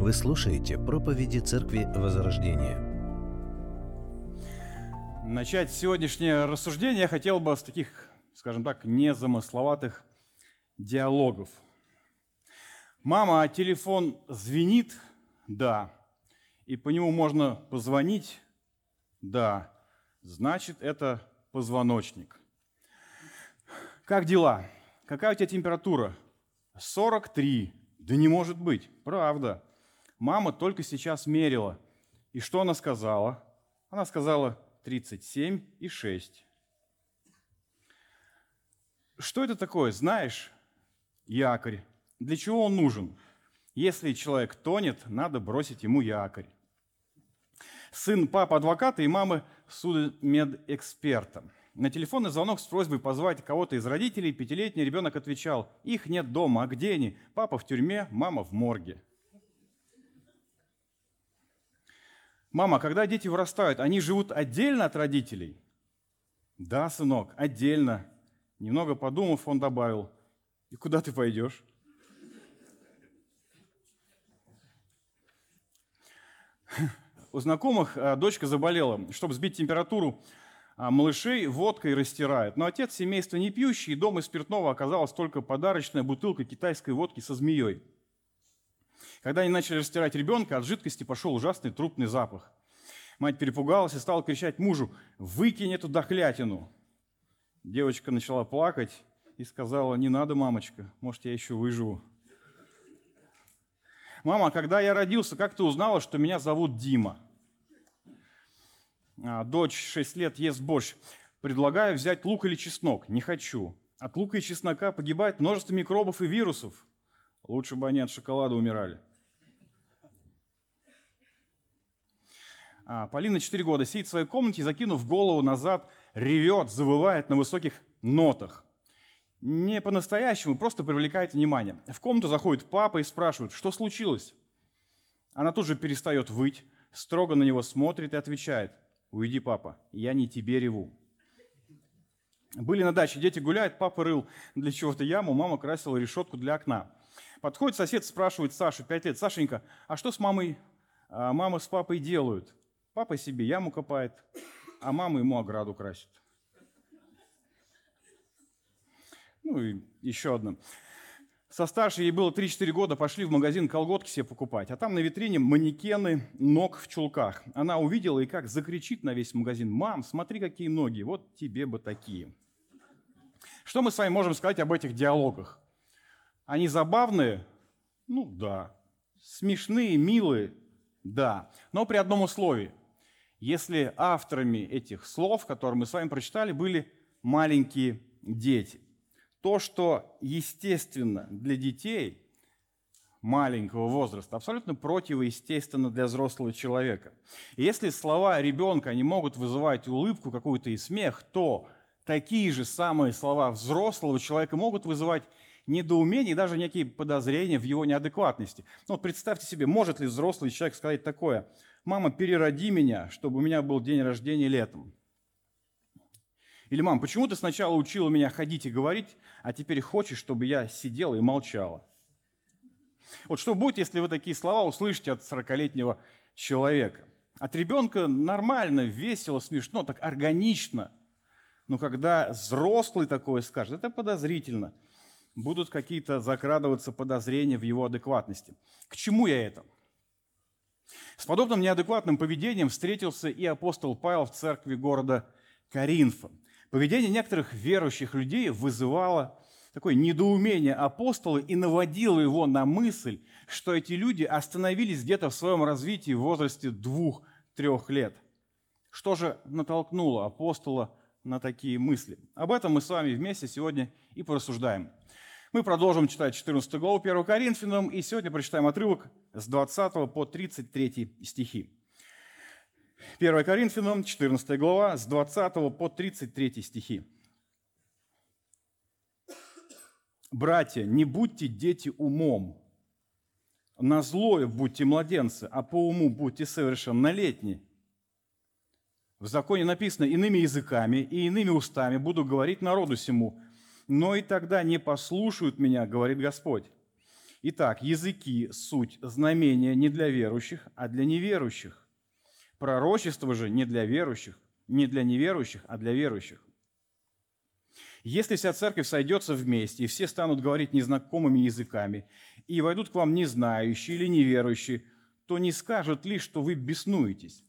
Вы слушаете проповеди Церкви Возрождения. Начать сегодняшнее рассуждение я хотел бы с таких, скажем так, незамысловатых диалогов. Мама, а телефон звенит? Да. И по нему можно позвонить? Да. Значит, это позвоночник. Как дела? Какая у тебя температура? 43. Да не может быть. Правда. Мама только сейчас мерила. И что она сказала? Она сказала 37 и 6. Что это такое, знаешь? Якорь. Для чего он нужен? Если человек тонет, надо бросить ему якорь. Сын папа адвоката и мамы судмедэксперта. На телефонный звонок с просьбой позвать кого-то из родителей пятилетний ребенок отвечал, их нет дома, а где они? Папа в тюрьме, мама в морге. Мама, когда дети вырастают, они живут отдельно от родителей? Да, сынок, отдельно. Немного подумав, он добавил, и куда ты пойдешь? У знакомых а, дочка заболела. Чтобы сбить температуру, а, малышей водкой растирает. Но отец семейства не пьющий, и дома спиртного оказалась только подарочная бутылка китайской водки со змеей. Когда они начали растирать ребенка, от жидкости пошел ужасный трупный запах. Мать перепугалась и стала кричать мужу, выкинь эту дохлятину. Девочка начала плакать и сказала, не надо, мамочка, может, я еще выживу. Мама, когда я родился, как ты узнала, что меня зовут Дима? А, дочь 6 лет ест борщ. Предлагаю взять лук или чеснок. Не хочу. От лука и чеснока погибает множество микробов и вирусов. Лучше бы они от шоколада умирали. Полина 4 года сидит в своей комнате, закинув голову назад, ревет, завывает на высоких нотах. Не по-настоящему, просто привлекает внимание. В комнату заходит папа и спрашивает, что случилось? Она тут же перестает выть, строго на него смотрит и отвечает, уйди, папа, я не тебе реву. Были на даче, дети гуляют, папа рыл для чего-то яму, мама красила решетку для окна. Подходит сосед, спрашивает Сашу, 5 лет, Сашенька, а что с мамой, а мама с папой делают? Папа себе яму копает, а мама ему ограду красит. Ну и еще одно. Со старшей ей было 3-4 года, пошли в магазин колготки себе покупать. А там на витрине манекены ног в чулках. Она увидела и как закричит на весь магазин. «Мам, смотри, какие ноги, вот тебе бы такие». Что мы с вами можем сказать об этих диалогах? Они забавные? Ну да. Смешные, милые? Да. Но при одном условии если авторами этих слов, которые мы с вами прочитали, были маленькие дети. То, что естественно для детей маленького возраста, абсолютно противоестественно для взрослого человека. И если слова ребенка не могут вызывать улыбку какую-то и смех, то такие же самые слова взрослого человека могут вызывать недоумение и даже некие подозрения в его неадекватности. Ну, вот представьте себе, может ли взрослый человек сказать такое – мама, перероди меня, чтобы у меня был день рождения летом. Или, мам, почему ты сначала учила меня ходить и говорить, а теперь хочешь, чтобы я сидела и молчала? Вот что будет, если вы такие слова услышите от 40-летнего человека? От ребенка нормально, весело, смешно, так органично. Но когда взрослый такое скажет, это подозрительно. Будут какие-то закрадываться подозрения в его адекватности. К чему я это? С подобным неадекватным поведением встретился и апостол Павел в церкви города Каринфа. Поведение некоторых верующих людей вызывало такое недоумение апостола и наводило его на мысль, что эти люди остановились где-то в своем развитии в возрасте двух-трех лет. Что же натолкнуло апостола на такие мысли? Об этом мы с вами вместе сегодня и порассуждаем. Мы продолжим читать 14 главу 1 Коринфянам, и сегодня прочитаем отрывок с 20 по 33 стихи. 1 Коринфянам, 14 глава, с 20 по 33 стихи. «Братья, не будьте дети умом, на злое будьте младенцы, а по уму будьте совершеннолетни». В законе написано «иными языками и иными устами буду говорить народу сему, но и тогда не послушают меня, говорит Господь. Итак, языки – суть знамения не для верующих, а для неверующих. Пророчество же не для верующих, не для неверующих, а для верующих. Если вся церковь сойдется вместе, и все станут говорить незнакомыми языками, и войдут к вам незнающие или неверующие, то не скажут лишь, что вы беснуетесь.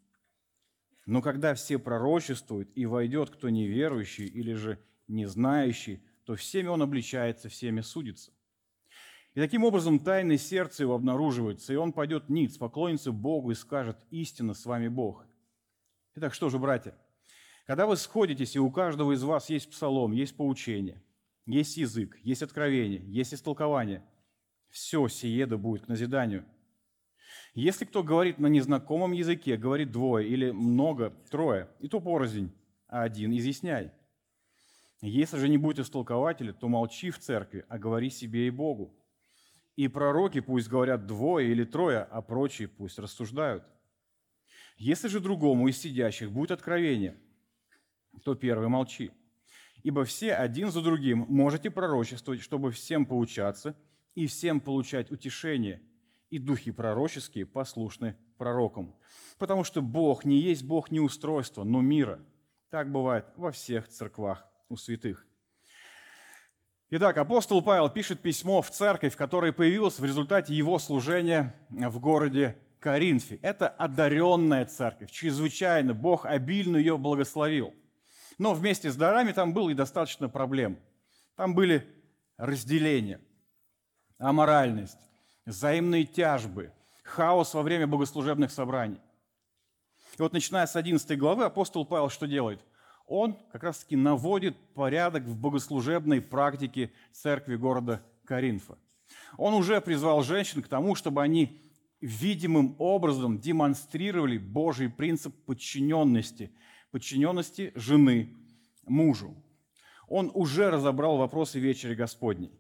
Но когда все пророчествуют, и войдет кто неверующий или же не знающий, то всеми он обличается, всеми судится. И таким образом тайны сердца его обнаруживаются, и он пойдет ниц, поклонится Богу и скажет, истинно с вами Бог. Итак, что же, братья, когда вы сходитесь, и у каждого из вас есть псалом, есть поучение, есть язык, есть откровение, есть истолкование, все сие да будет к назиданию. Если кто говорит на незнакомом языке, говорит двое или много, трое, и то порознь, а один изъясняй. Если же не будет истолкователя, то молчи в церкви, а говори себе и Богу. И пророки пусть говорят двое или трое, а прочие пусть рассуждают. Если же другому из сидящих будет откровение – то первый молчи. Ибо все один за другим можете пророчествовать, чтобы всем поучаться и всем получать утешение, и духи пророческие послушны пророкам. Потому что Бог не есть Бог не устройства, но мира. Так бывает во всех церквах у святых. Итак, апостол Павел пишет письмо в церковь, которая появилась в результате его служения в городе Коринфе. Это одаренная церковь, чрезвычайно. Бог обильно ее благословил – но вместе с дарами там было и достаточно проблем. Там были разделения, аморальность, взаимные тяжбы, хаос во время богослужебных собраний. И вот начиная с 11 главы апостол Павел что делает? Он как раз-таки наводит порядок в богослужебной практике церкви города Каринфа. Он уже призвал женщин к тому, чтобы они видимым образом демонстрировали Божий принцип подчиненности – подчиненности жены мужу. Он уже разобрал вопросы вечери Господней.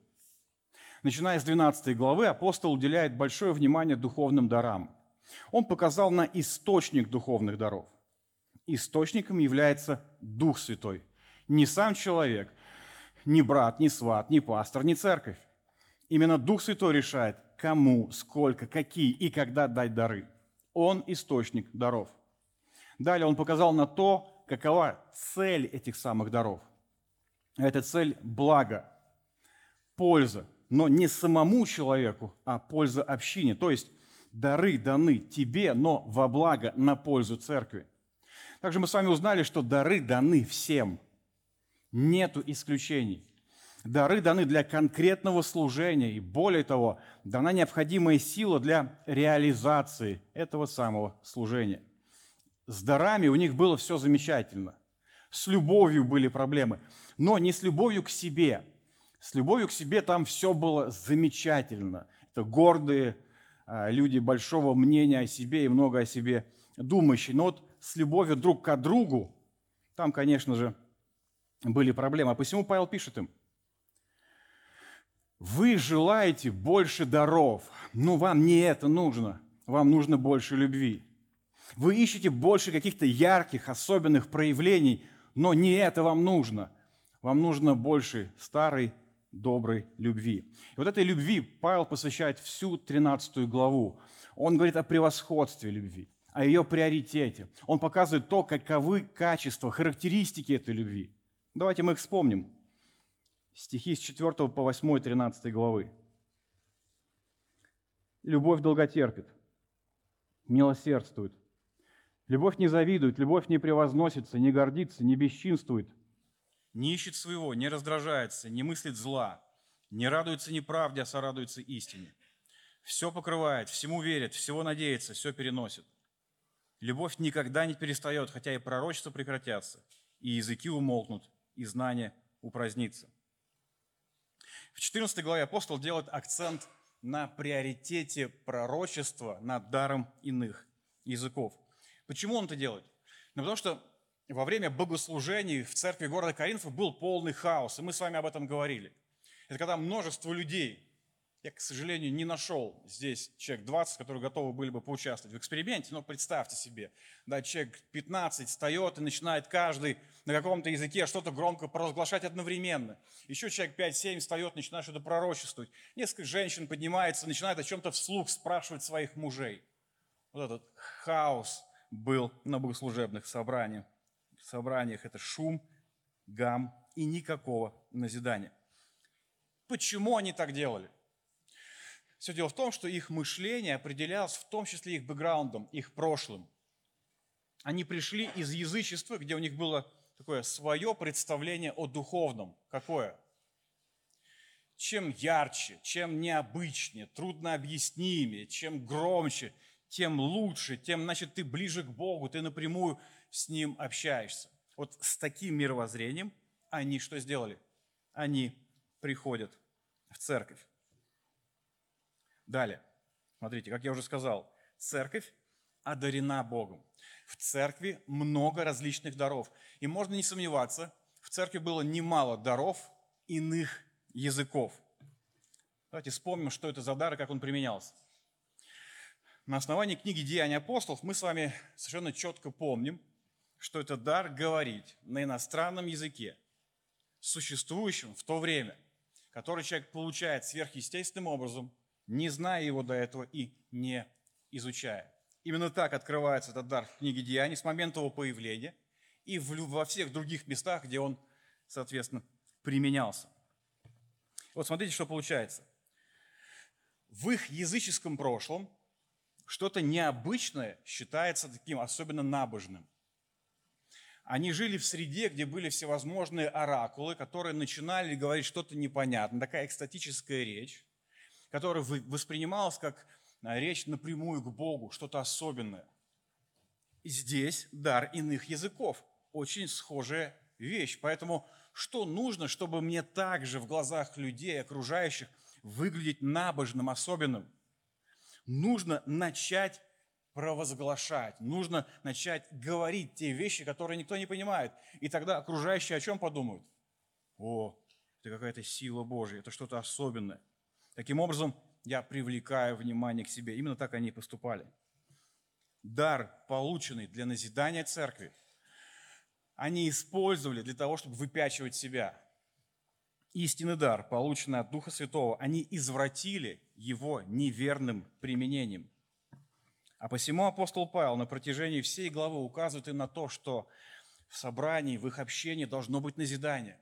Начиная с 12 главы, апостол уделяет большое внимание духовным дарам. Он показал на источник духовных даров. Источником является Дух Святой. Не сам человек, не брат, не сват, не пастор, не церковь. Именно Дух Святой решает, кому, сколько, какие и когда дать дары. Он источник даров. Далее он показал на то, какова цель этих самых даров. Эта цель – благо, польза, но не самому человеку, а польза общине. То есть дары даны тебе, но во благо, на пользу церкви. Также мы с вами узнали, что дары даны всем. Нету исключений. Дары даны для конкретного служения, и более того, дана необходимая сила для реализации этого самого служения. С дарами у них было все замечательно. С любовью были проблемы. Но не с любовью к себе. С любовью к себе там все было замечательно. Это гордые а, люди большого мнения о себе и много о себе думающие. Но вот с любовью друг к другу, там, конечно же, были проблемы. А посему Павел пишет им, вы желаете больше даров, но вам не это нужно, вам нужно больше любви. Вы ищете больше каких-то ярких, особенных проявлений, но не это вам нужно. Вам нужно больше старой, доброй любви. И вот этой любви Павел посвящает всю 13 главу. Он говорит о превосходстве любви, о ее приоритете. Он показывает то, каковы качества, характеристики этой любви. Давайте мы их вспомним. Стихи с 4 по 8 13 главы. Любовь долготерпит, милосердствует, Любовь не завидует, любовь не превозносится, не гордится, не бесчинствует, не ищет своего, не раздражается, не мыслит зла, не радуется неправде, а сорадуется истине. Все покрывает, всему верит, всего надеется, все переносит. Любовь никогда не перестает, хотя и пророчества прекратятся, и языки умолкнут, и знание упразднится. В 14 главе апостол делает акцент на приоритете пророчества над даром иных языков – Почему он это делает? Ну, потому что во время богослужений в церкви города Коринфа был полный хаос, и мы с вами об этом говорили. Это когда множество людей Я, к сожалению, не нашел здесь человек 20, которые готовы были бы поучаствовать в эксперименте, но представьте себе, да, человек 15 встает и начинает каждый на каком-то языке что-то громко провозглашать одновременно. Еще человек 5-7 встает, начинает что-то пророчествовать. Несколько женщин поднимается, начинает о чем-то вслух спрашивать своих мужей. Вот этот хаос был на богослужебных собраниях. В собраниях это шум, гам и никакого назидания. Почему они так делали? Все дело в том, что их мышление определялось в том числе их бэкграундом, их прошлым. Они пришли из язычества, где у них было такое свое представление о духовном. Какое? Чем ярче, чем необычнее, трудно объяснимее, чем громче, тем лучше, тем, значит, ты ближе к Богу, ты напрямую с Ним общаешься. Вот с таким мировоззрением они что сделали? Они приходят в церковь. Далее, смотрите, как я уже сказал, церковь одарена Богом. В церкви много различных даров. И можно не сомневаться, в церкви было немало даров иных языков. Давайте вспомним, что это за дар и как он применялся. На основании книги «Деяния апостолов» мы с вами совершенно четко помним, что это дар говорить на иностранном языке, существующем в то время, который человек получает сверхъестественным образом, не зная его до этого и не изучая. Именно так открывается этот дар в книге Деяний с момента его появления и во всех других местах, где он, соответственно, применялся. Вот смотрите, что получается. В их языческом прошлом что-то необычное считается таким особенно набожным. Они жили в среде, где были всевозможные оракулы, которые начинали говорить что-то непонятное, такая экстатическая речь которая воспринималась как а, речь напрямую к Богу, что-то особенное. Здесь дар иных языков. Очень схожая вещь. Поэтому что нужно, чтобы мне также в глазах людей, окружающих, выглядеть набожным, особенным? Нужно начать провозглашать, нужно начать говорить те вещи, которые никто не понимает. И тогда окружающие о чем подумают? О, это какая-то сила Божья, это что-то особенное. Таким образом, я привлекаю внимание к себе. Именно так они и поступали. Дар, полученный для назидания церкви, они использовали для того, чтобы выпячивать себя. Истинный дар, полученный от Духа Святого, они извратили его неверным применением. А посему апостол Павел на протяжении всей главы указывает и на то, что в собрании, в их общении должно быть назидание.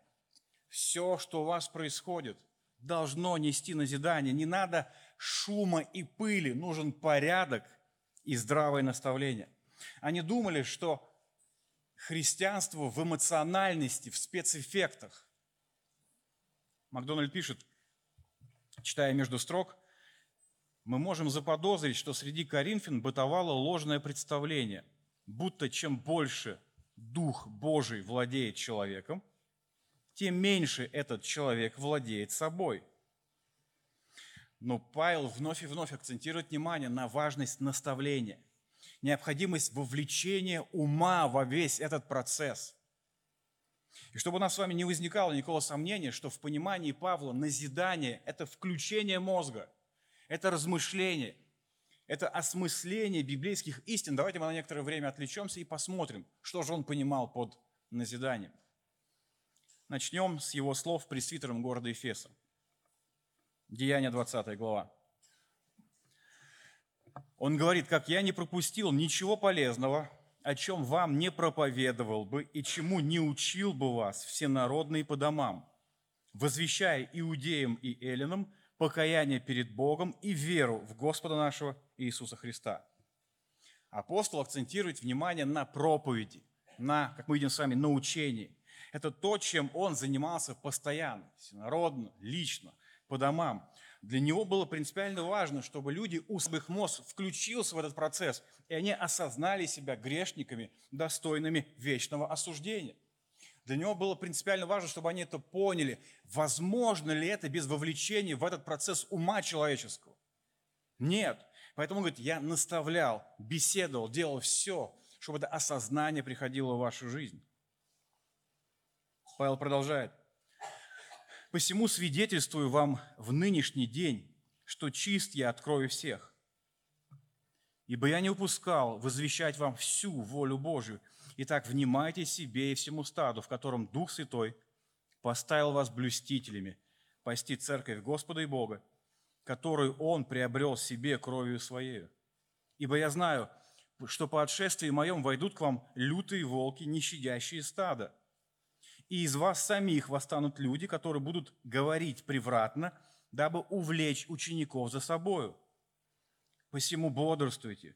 Все, что у вас происходит, должно нести назидание. Не надо шума и пыли, нужен порядок и здравое наставление. Они думали, что христианство в эмоциональности, в спецэффектах. Макдональд пишет, читая между строк, мы можем заподозрить, что среди коринфян бытовало ложное представление, будто чем больше Дух Божий владеет человеком – тем меньше этот человек владеет собой. Но Павел вновь и вновь акцентирует внимание на важность наставления, необходимость вовлечения ума во весь этот процесс. И чтобы у нас с вами не возникало никакого сомнения, что в понимании Павла назидание – это включение мозга, это размышление, это осмысление библейских истин. Давайте мы на некоторое время отвлечемся и посмотрим, что же он понимал под назиданием. Начнем с его слов пресвитером города Эфеса. Деяние 20 глава. Он говорит, как я не пропустил ничего полезного, о чем вам не проповедовал бы и чему не учил бы вас всенародные по домам, возвещая иудеям и эллинам покаяние перед Богом и веру в Господа нашего Иисуса Христа. Апостол акцентирует внимание на проповеди, на, как мы видим с вами, на учении. Это то, чем он занимался постоянно, всенародно, лично, по домам. Для него было принципиально важно, чтобы люди, у их мозг включился в этот процесс, и они осознали себя грешниками, достойными вечного осуждения. Для него было принципиально важно, чтобы они это поняли. Возможно ли это без вовлечения в этот процесс ума человеческого? Нет. Поэтому говорит, я наставлял, беседовал, делал все, чтобы это осознание приходило в вашу жизнь. Павел продолжает. «Посему свидетельствую вам в нынешний день, что чист я от крови всех. Ибо я не упускал возвещать вам всю волю Божию. Итак, внимайте себе и всему стаду, в котором Дух Святой поставил вас блюстителями, пасти церковь Господа и Бога, которую Он приобрел себе кровью Своею. Ибо я знаю, что по отшествии моем войдут к вам лютые волки, не щадящие стада. И из вас самих восстанут люди, которые будут говорить превратно, дабы увлечь учеников за собою – Посему бодрствуйте,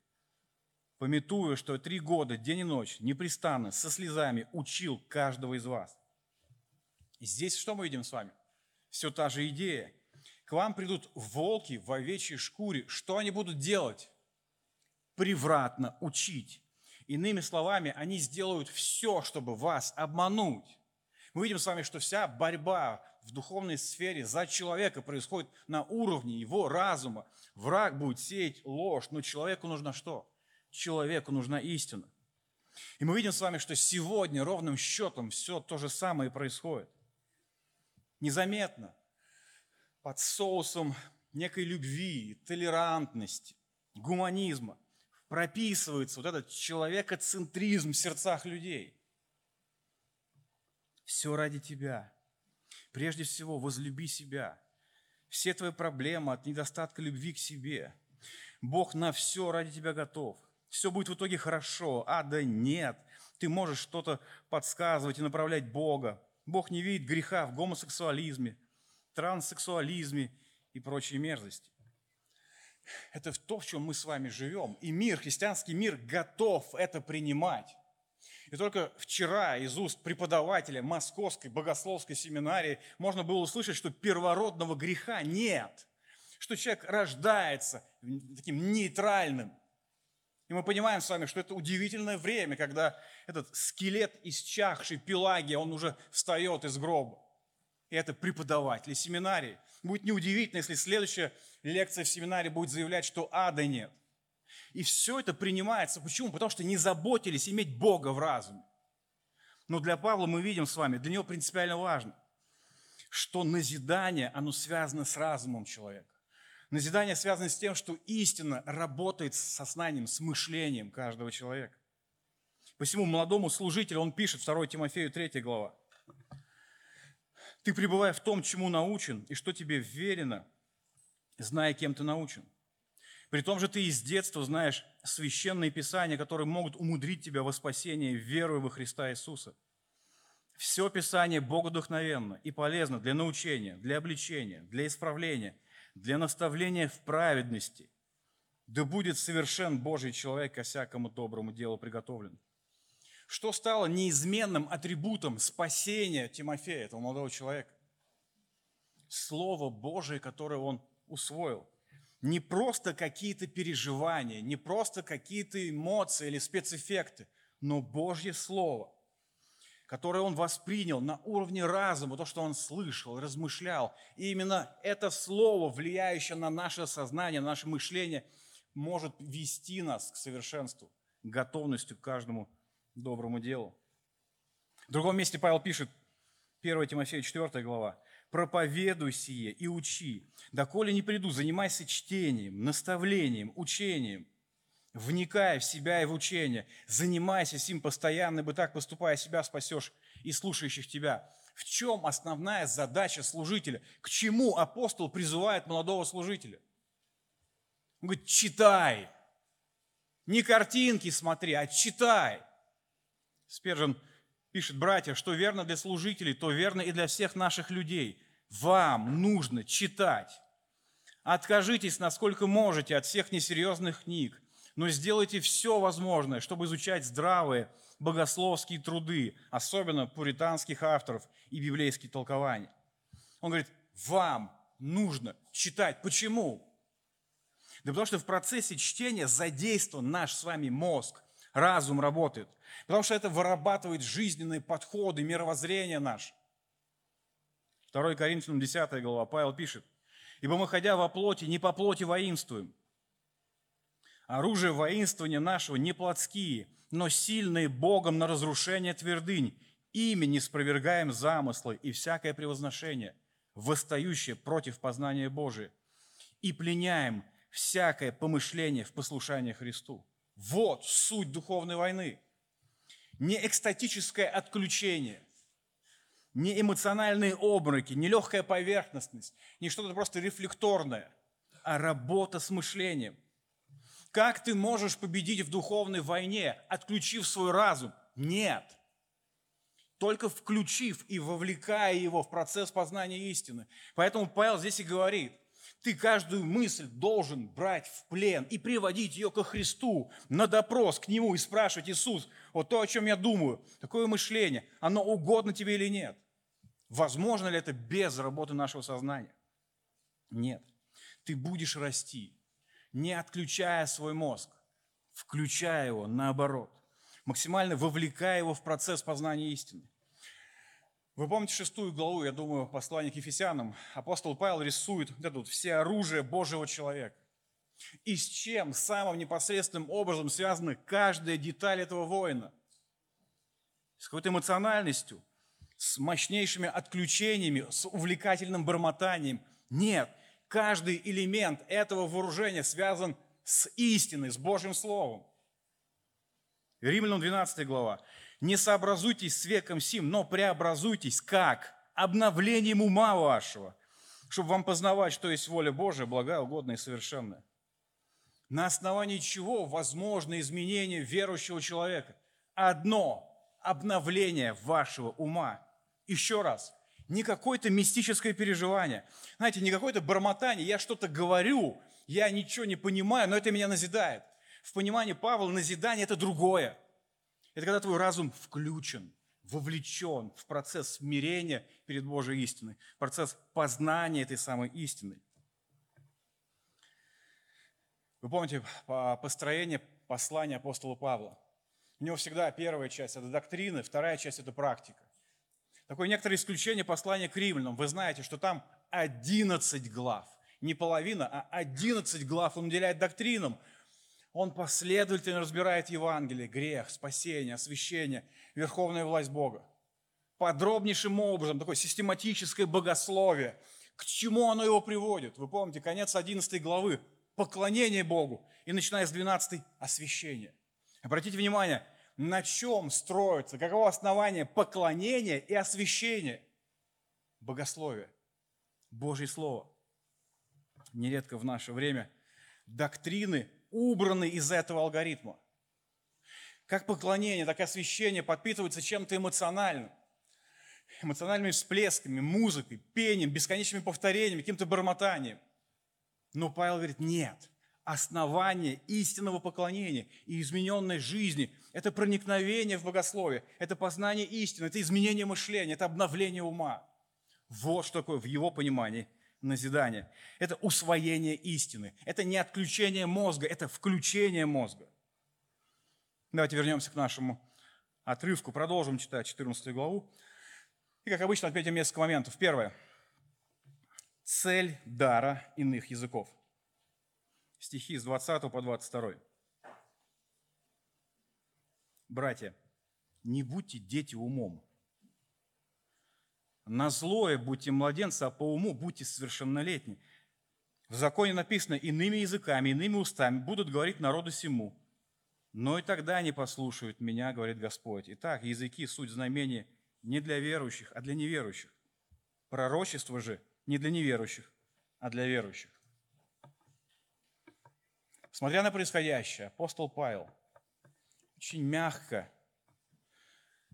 пометуя, что три года, день и ночь, непрестанно, со слезами учил каждого из вас. И здесь что мы видим с вами? Все та же идея. К вам придут волки в овечьей шкуре. Что они будут делать? Превратно учить. Иными словами, они сделают все, чтобы вас обмануть. Мы видим с вами, что вся борьба в духовной сфере за человека происходит на уровне его разума. Враг будет сеять ложь, но человеку нужно что? Человеку нужна истина. И мы видим с вами, что сегодня ровным счетом все то же самое происходит. Незаметно, под соусом некой любви, толерантности, гуманизма прописывается вот этот человекоцентризм в сердцах людей. Все ради тебя – Прежде всего, возлюби себя. Все твои проблемы от недостатка любви к себе. Бог на все ради тебя готов. Все будет в итоге хорошо. А, да нет. Ты можешь что-то подсказывать и направлять Бога. Бог не видит греха в гомосексуализме, транссексуализме и прочей мерзости. Это то, в чем мы с вами живем. И мир, христианский мир готов это принимать. И только вчера из уст преподавателя Московской богословской семинарии можно было услышать, что первородного греха нет, что человек рождается таким нейтральным. И мы понимаем с вами, что это удивительное время, когда этот скелет исчахший Пелагия, он уже встает из гроба. И это преподаватель семинарии. Будет неудивительно, если следующая лекция в семинаре будет заявлять, что ада нет. И все это принимается. Почему? Потому что не заботились иметь Бога в разуме. Но для Павла мы видим с вами, для него принципиально важно, что назидание, оно связано с разумом человека. Назидание связано с тем, что истина работает с сознанием, с мышлением каждого человека. Посему молодому служителю он пишет, 2 Тимофею 3 глава. «Ты пребывай в том, чему научен, и что тебе верено, зная, кем ты научен. При том же ты из детства знаешь священные писания, которые могут умудрить тебя во спасение веруя во Христа Иисуса. Все Писание богодухновенно и полезно для научения, для обличения, для исправления, для наставления в праведности. Да будет совершен Божий человек ко всякому доброму делу приготовлен. Что стало неизменным атрибутом спасения Тимофея, этого молодого человека? Слово Божие, которое он усвоил не просто какие-то переживания, не просто какие-то эмоции или спецэффекты, но Божье Слово, которое он воспринял на уровне разума, то, что он слышал, размышлял. И именно это Слово, влияющее на наше сознание, на наше мышление, может вести нас к совершенству, к готовности к каждому доброму делу. В другом месте Павел пишет, 1 Тимофея 4 глава, проповедуй сие и учи. Доколе не приду, занимайся чтением, наставлением, учением, вникая в себя и в учение. Занимайся сим постоянно, бы так поступая себя спасешь и слушающих тебя. В чем основная задача служителя? К чему апостол призывает молодого служителя? Он говорит, читай. Не картинки смотри, а читай. Спержин пишет, братья, что верно для служителей, то верно и для всех наших людей. Вам нужно читать. Откажитесь, насколько можете, от всех несерьезных книг, но сделайте все возможное, чтобы изучать здравые богословские труды, особенно пуританских авторов и библейские толкования. Он говорит, вам нужно читать. Почему? Да потому что в процессе чтения задействован наш с вами мозг, разум работает. Потому что это вырабатывает жизненные подходы, мировоззрение наше. 2 Коринфянам 10 глава, Павел пишет, «Ибо мы, ходя во плоти, не по плоти воинствуем. Оружие воинствования нашего не плотские, но сильные Богом на разрушение твердынь, ими не спровергаем замыслы и всякое превозношение, восстающее против познания Божия, и пленяем всякое помышление в послушание Христу. Вот суть духовной войны. Не экстатическое отключение, не эмоциональные обмороки, не легкая поверхностность, не что-то просто рефлекторное, а работа с мышлением. Как ты можешь победить в духовной войне, отключив свой разум? Нет. Только включив и вовлекая его в процесс познания истины. Поэтому Павел здесь и говорит, ты каждую мысль должен брать в плен и приводить ее ко Христу на допрос к Нему и спрашивать, Иисус, вот то, о чем я думаю, такое мышление, оно угодно тебе или нет? Возможно ли это без работы нашего сознания? Нет. Ты будешь расти, не отключая свой мозг, включая его наоборот, максимально вовлекая его в процесс познания истины. Вы помните шестую главу, я думаю, послание к Ефесянам. Апостол Павел рисует вот это вот все оружие Божьего человека. И с чем самым непосредственным образом связана каждая деталь этого воина? С какой-то эмоциональностью, с мощнейшими отключениями, с увлекательным бормотанием. Нет, каждый элемент этого вооружения связан с истиной, с Божьим Словом. Римлянам 12 глава. Не сообразуйтесь с веком сим, но преобразуйтесь как? Обновлением ума вашего, чтобы вам познавать, что есть воля Божия, благая, угодная и совершенная. На основании чего возможно изменение верующего человека? Одно – обновление вашего ума. Еще раз, не какое-то мистическое переживание. Знаете, не какое-то бормотание, я что-то говорю, я ничего не понимаю, но это меня назидает. В понимании Павла назидание – это другое. Это когда твой разум включен, вовлечен в процесс смирения перед Божьей истиной, процесс познания этой самой истины. Вы помните построение послания апостола Павла? У него всегда первая часть – это доктрины, вторая часть – это практика. Такое некоторое исключение послания к римлянам. Вы знаете, что там 11 глав. Не половина, а 11 глав он уделяет доктринам, он последовательно разбирает Евангелие, грех, спасение, освящение, верховная власть Бога. Подробнейшим образом, такое систематическое богословие. К чему оно его приводит? Вы помните, конец 11 главы – поклонение Богу. И начиная с 12 – освящение. Обратите внимание, на чем строится, каково основание поклонения и освящения? Богословие, Божье Слово. Нередко в наше время доктрины убраны из этого алгоритма. Как поклонение, так и освящение подпитываются чем-то эмоциональным. Эмоциональными всплесками, музыкой, пением, бесконечными повторениями, каким-то бормотанием. Но Павел говорит, нет. Основание истинного поклонения и измененной жизни – это проникновение в богословие, это познание истины, это изменение мышления, это обновление ума. Вот что такое в его понимании – назидание. Это усвоение истины. Это не отключение мозга, это включение мозга. Давайте вернемся к нашему отрывку, продолжим читать 14 главу. И, как обычно, отметим несколько моментов. Первое. Цель дара иных языков. Стихи с 20 по 22. Братья, не будьте дети умом, на злое будьте младенцы, а по уму будьте совершеннолетни. В законе написано, иными языками, иными устами будут говорить народу сему. Но и тогда они послушают меня, говорит Господь. Итак, языки – суть знамения не для верующих, а для неверующих. Пророчество же не для неверующих, а для верующих. Смотря на происходящее, апостол Павел очень мягко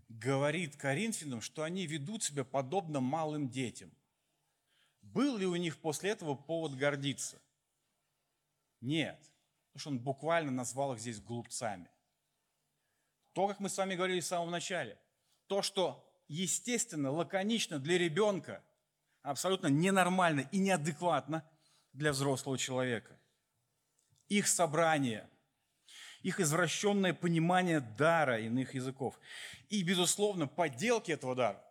говорит Коринфянам, что они ведут себя подобно малым детям. Был ли у них после этого повод гордиться? Нет, потому что он буквально назвал их здесь глупцами. То, как мы с вами говорили в самом начале, то, что естественно, лаконично для ребенка, абсолютно ненормально и неадекватно для взрослого человека. Их собрание – их извращенное понимание дара иных языков. И, безусловно, подделки этого дара.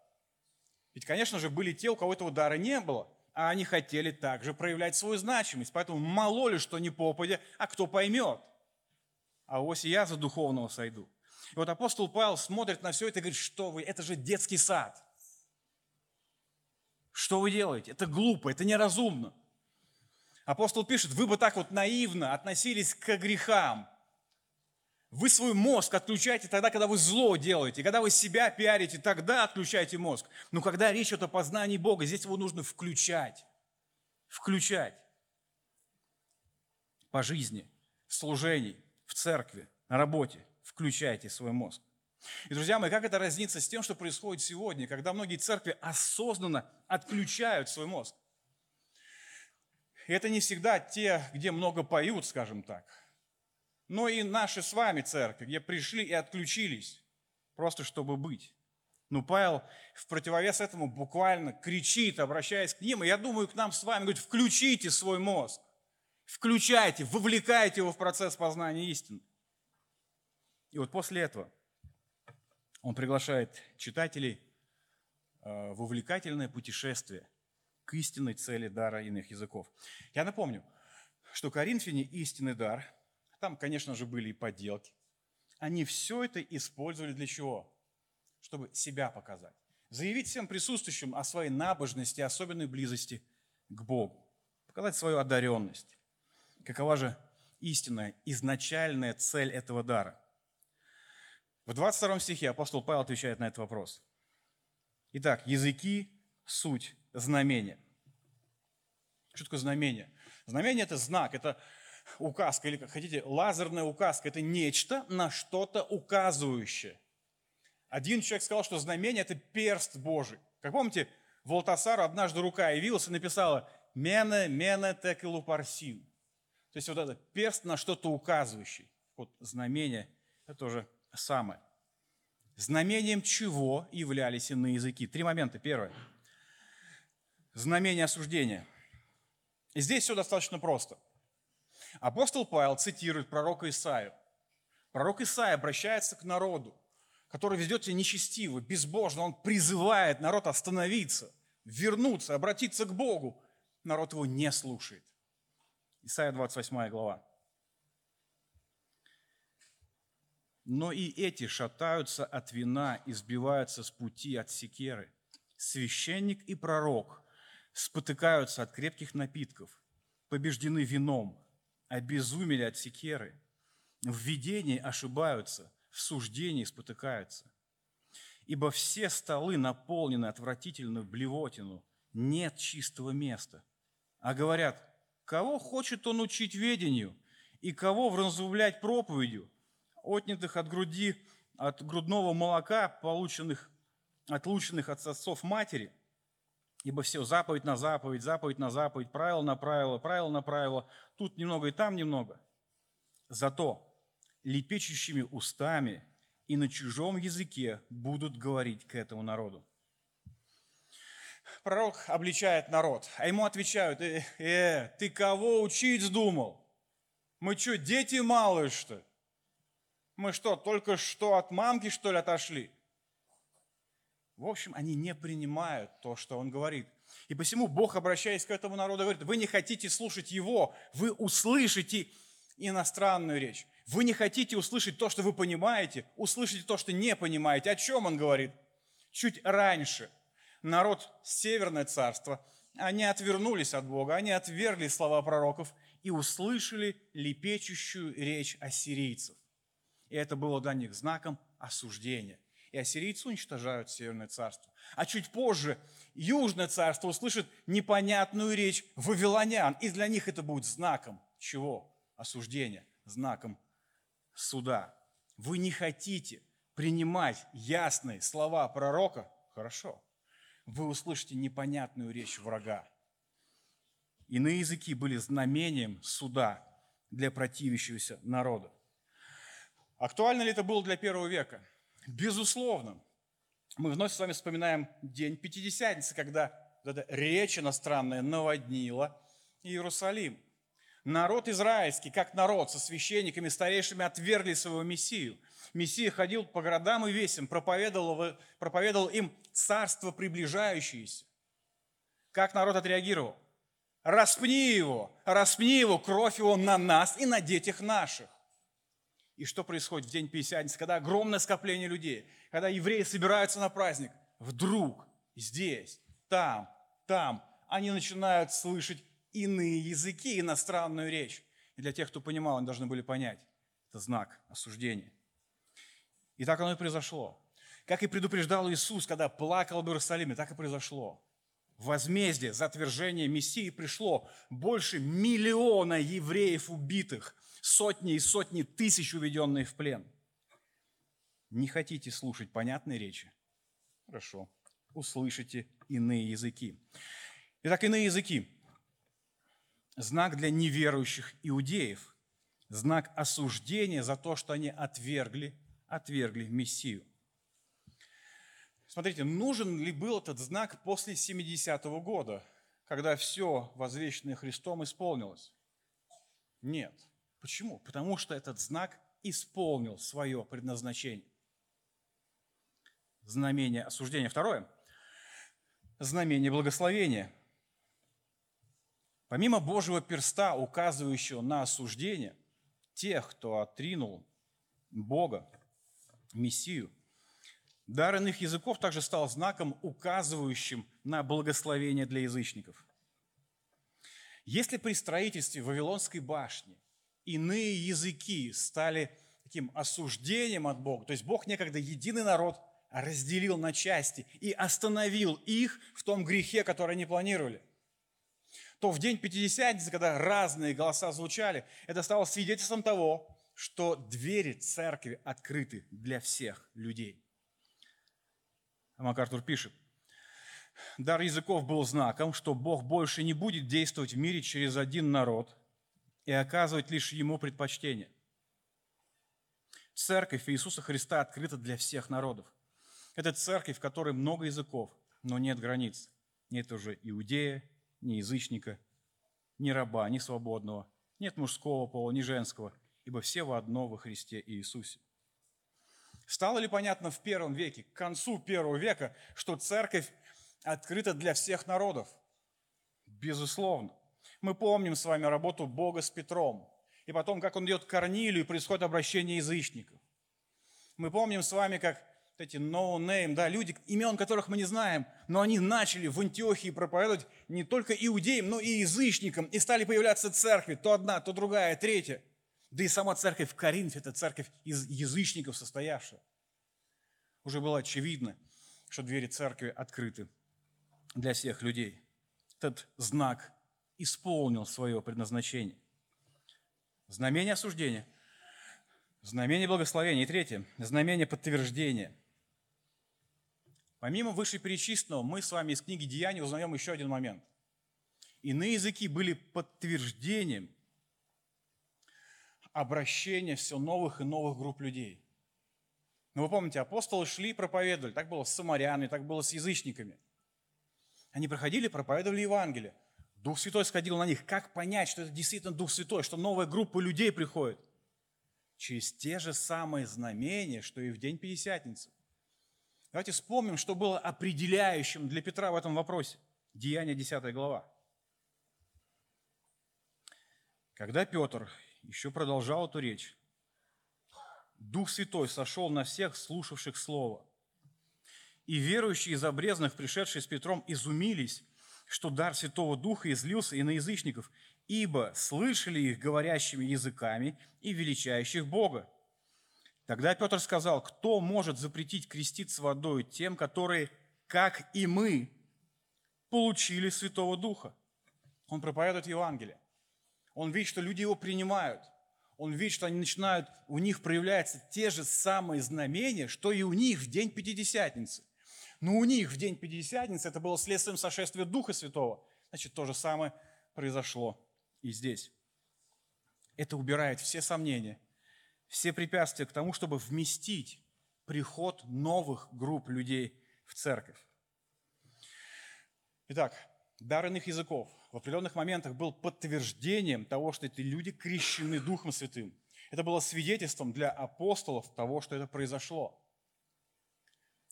Ведь, конечно же, были те, у кого этого дара не было, а они хотели также проявлять свою значимость. Поэтому мало ли, что не попадя, а кто поймет. А ось я за духовного сойду. И вот апостол Павел смотрит на все это и говорит, что вы, это же детский сад. Что вы делаете? Это глупо, это неразумно. Апостол пишет, вы бы так вот наивно относились к грехам. Вы свой мозг отключаете тогда, когда вы зло делаете. Когда вы себя пиарите, тогда отключаете мозг. Но когда речь идет о познании Бога, здесь его нужно включать. Включать. По жизни, в служении, в церкви, на работе. Включайте свой мозг. И, друзья мои, как это разнится с тем, что происходит сегодня, когда многие церкви осознанно отключают свой мозг? И это не всегда те, где много поют, скажем так, но и наши с вами церкви, где пришли и отключились, просто чтобы быть. Ну, Павел в противовес этому буквально кричит, обращаясь к ним, и я думаю, к нам с вами, говорит, включите свой мозг, включайте, вовлекайте его в процесс познания истины. И вот после этого он приглашает читателей э, в увлекательное путешествие к истинной цели дара иных языков. Я напомню, что Коринфяне истинный дар, там, конечно же, были и подделки. Они все это использовали для чего? Чтобы себя показать. Заявить всем присутствующим о своей набожности, особенной близости к Богу. Показать свою одаренность. Какова же истинная, изначальная цель этого дара – в 22 стихе апостол Павел отвечает на этот вопрос. Итак, языки – суть знамения. Что такое знамение? Знамение – это знак, это указка, или, как хотите, лазерная указка. Это нечто на что-то указывающее. Один человек сказал, что знамение – это перст Божий. Как помните, Волтасару однажды рука явилась и написала «Мене, мене текелу парсил». То есть вот это перст на что-то указывающий. Вот знамение – это тоже самое. Знамением чего являлись иные языки? Три момента. Первое. Знамение осуждения. Здесь все достаточно просто. Апостол Павел цитирует пророка Исаию. Пророк Исаия обращается к народу, который ведет себя нечестиво, безбожно. Он призывает народ остановиться, вернуться, обратиться к Богу. Народ его не слушает. Исайя 28 глава. Но и эти шатаются от вина и сбиваются с пути от секеры. Священник и пророк спотыкаются от крепких напитков, побеждены вином, обезумели от секеры. В видении ошибаются, в суждении спотыкаются. Ибо все столы наполнены отвратительную блевотину, нет чистого места. А говорят, кого хочет он учить ведению и кого вразумлять проповедью – отнятых от груди, от грудного молока, полученных, отлученных от отцов матери, ибо все заповедь на заповедь, заповедь на заповедь, правило на правило, правило на правило, тут немного и там немного. Зато лепечущими устами и на чужом языке будут говорить к этому народу. Пророк обличает народ, а ему отвечают, э, э ты кого учить вздумал? Мы что, дети малые, что? Мы что, только что от мамки, что ли, отошли? В общем, они не принимают то, что он говорит. И посему Бог, обращаясь к этому народу, говорит, вы не хотите слушать его, вы услышите иностранную речь. Вы не хотите услышать то, что вы понимаете, услышите то, что не понимаете. О чем он говорит? Чуть раньше народ Северное царство, они отвернулись от Бога, они отвергли слова пророков и услышали лепечущую речь ассирийцев. И это было для них знаком осуждения. И ассирийцы уничтожают Северное царство. А чуть позже Южное царство услышит непонятную речь вавилонян. И для них это будет знаком чего? Осуждения, знаком суда. Вы не хотите принимать ясные слова пророка? Хорошо. Вы услышите непонятную речь врага. Иные языки были знамением суда для противящегося народа. Актуально ли это было для первого века? Безусловно. Мы вновь с вами вспоминаем день Пятидесятницы, когда эта речь иностранная наводнила Иерусалим. Народ израильский, как народ, со священниками, старейшими отвергли своего Мессию. Мессия ходил по городам и весям, проповедовал, проповедовал им царство приближающееся. Как народ отреагировал? Распни его, распни его, кровь его на нас и на детях наших. И что происходит в день Пятидесятницы, когда огромное скопление людей, когда евреи собираются на праздник, вдруг здесь, там, там, они начинают слышать иные языки, иностранную речь. И для тех, кто понимал, они должны были понять. Это знак осуждения. И так оно и произошло. Как и предупреждал Иисус, когда плакал в Иерусалиме, так и произошло. Возмездие за отвержение Мессии пришло больше миллиона евреев убитых, сотни и сотни тысяч уведенные в плен. Не хотите слушать понятные речи? Хорошо, услышите иные языки. Итак, иные языки. Знак для неверующих иудеев. Знак осуждения за то, что они отвергли, отвергли Мессию. Смотрите, нужен ли был этот знак после 70-го года, когда все возвещенное Христом исполнилось? Нет. Почему? Потому что этот знак исполнил свое предназначение. Знамение осуждения. Второе. Знамение благословения. Помимо Божьего перста, указывающего на осуждение тех, кто отринул Бога, Мессию, дар иных языков также стал знаком, указывающим на благословение для язычников. Если при строительстве Вавилонской башни иные языки стали таким осуждением от Бога, то есть Бог некогда единый народ разделил на части и остановил их в том грехе, который они планировали, то в день Пятидесятницы, когда разные голоса звучали, это стало свидетельством того, что двери церкви открыты для всех людей. А МакАртур пишет, дар языков был знаком, что Бог больше не будет действовать в мире через один народ и оказывать лишь ему предпочтение. Церковь Иисуса Христа открыта для всех народов. Это церковь, в которой много языков, но нет границ. Нет уже иудея, ни язычника, ни раба, ни свободного. Нет мужского пола, ни женского, ибо все во одно во Христе Иисусе. Стало ли понятно в первом веке, к концу первого века, что церковь открыта для всех народов? Безусловно. Мы помним с вами работу Бога с Петром, и потом, как он идет к Корнилию, и происходит обращение язычников. Мы помним с вами, как эти no-name, да, люди, имен которых мы не знаем, но они начали в Антиохии проповедовать не только иудеям, но и язычникам, и стали появляться церкви, то одна, то другая, третья. Да и сама церковь в Коринфе – это церковь из язычников состоявшая. Уже было очевидно, что двери церкви открыты для всех людей. Этот знак исполнил свое предназначение. Знамение осуждения, знамение благословения. И третье – знамение подтверждения – Помимо вышеперечисленного, мы с вами из книги Деяний узнаем еще один момент. Иные языки были подтверждением обращения все новых и новых групп людей. Но вы помните, апостолы шли и проповедовали. Так было с самарянами, так было с язычниками. Они проходили, проповедовали Евангелие. Дух Святой сходил на них. Как понять, что это действительно Дух Святой, что новая группа людей приходит? Через те же самые знамения, что и в день Пятидесятницы. Давайте вспомним, что было определяющим для Петра в этом вопросе. Деяние 10 глава. Когда Петр еще продолжал эту речь, Дух Святой сошел на всех слушавших Слово. И верующие из обрезанных, пришедшие с Петром, изумились, что дар Святого Духа излился и на язычников, ибо слышали их говорящими языками и величающих Бога. Тогда Петр сказал, кто может запретить креститься водой тем, которые, как и мы, получили Святого Духа? Он проповедует Евангелие. Он видит, что люди его принимают. Он видит, что они начинают, у них проявляются те же самые знамения, что и у них в день Пятидесятницы. Но у них в день Пятидесятницы это было следствием сошествия Духа Святого. Значит, то же самое произошло и здесь. Это убирает все сомнения – все препятствия к тому, чтобы вместить приход новых групп людей в церковь. Итак, дар иных языков в определенных моментах был подтверждением того, что эти люди крещены Духом Святым. Это было свидетельством для апостолов того, что это произошло.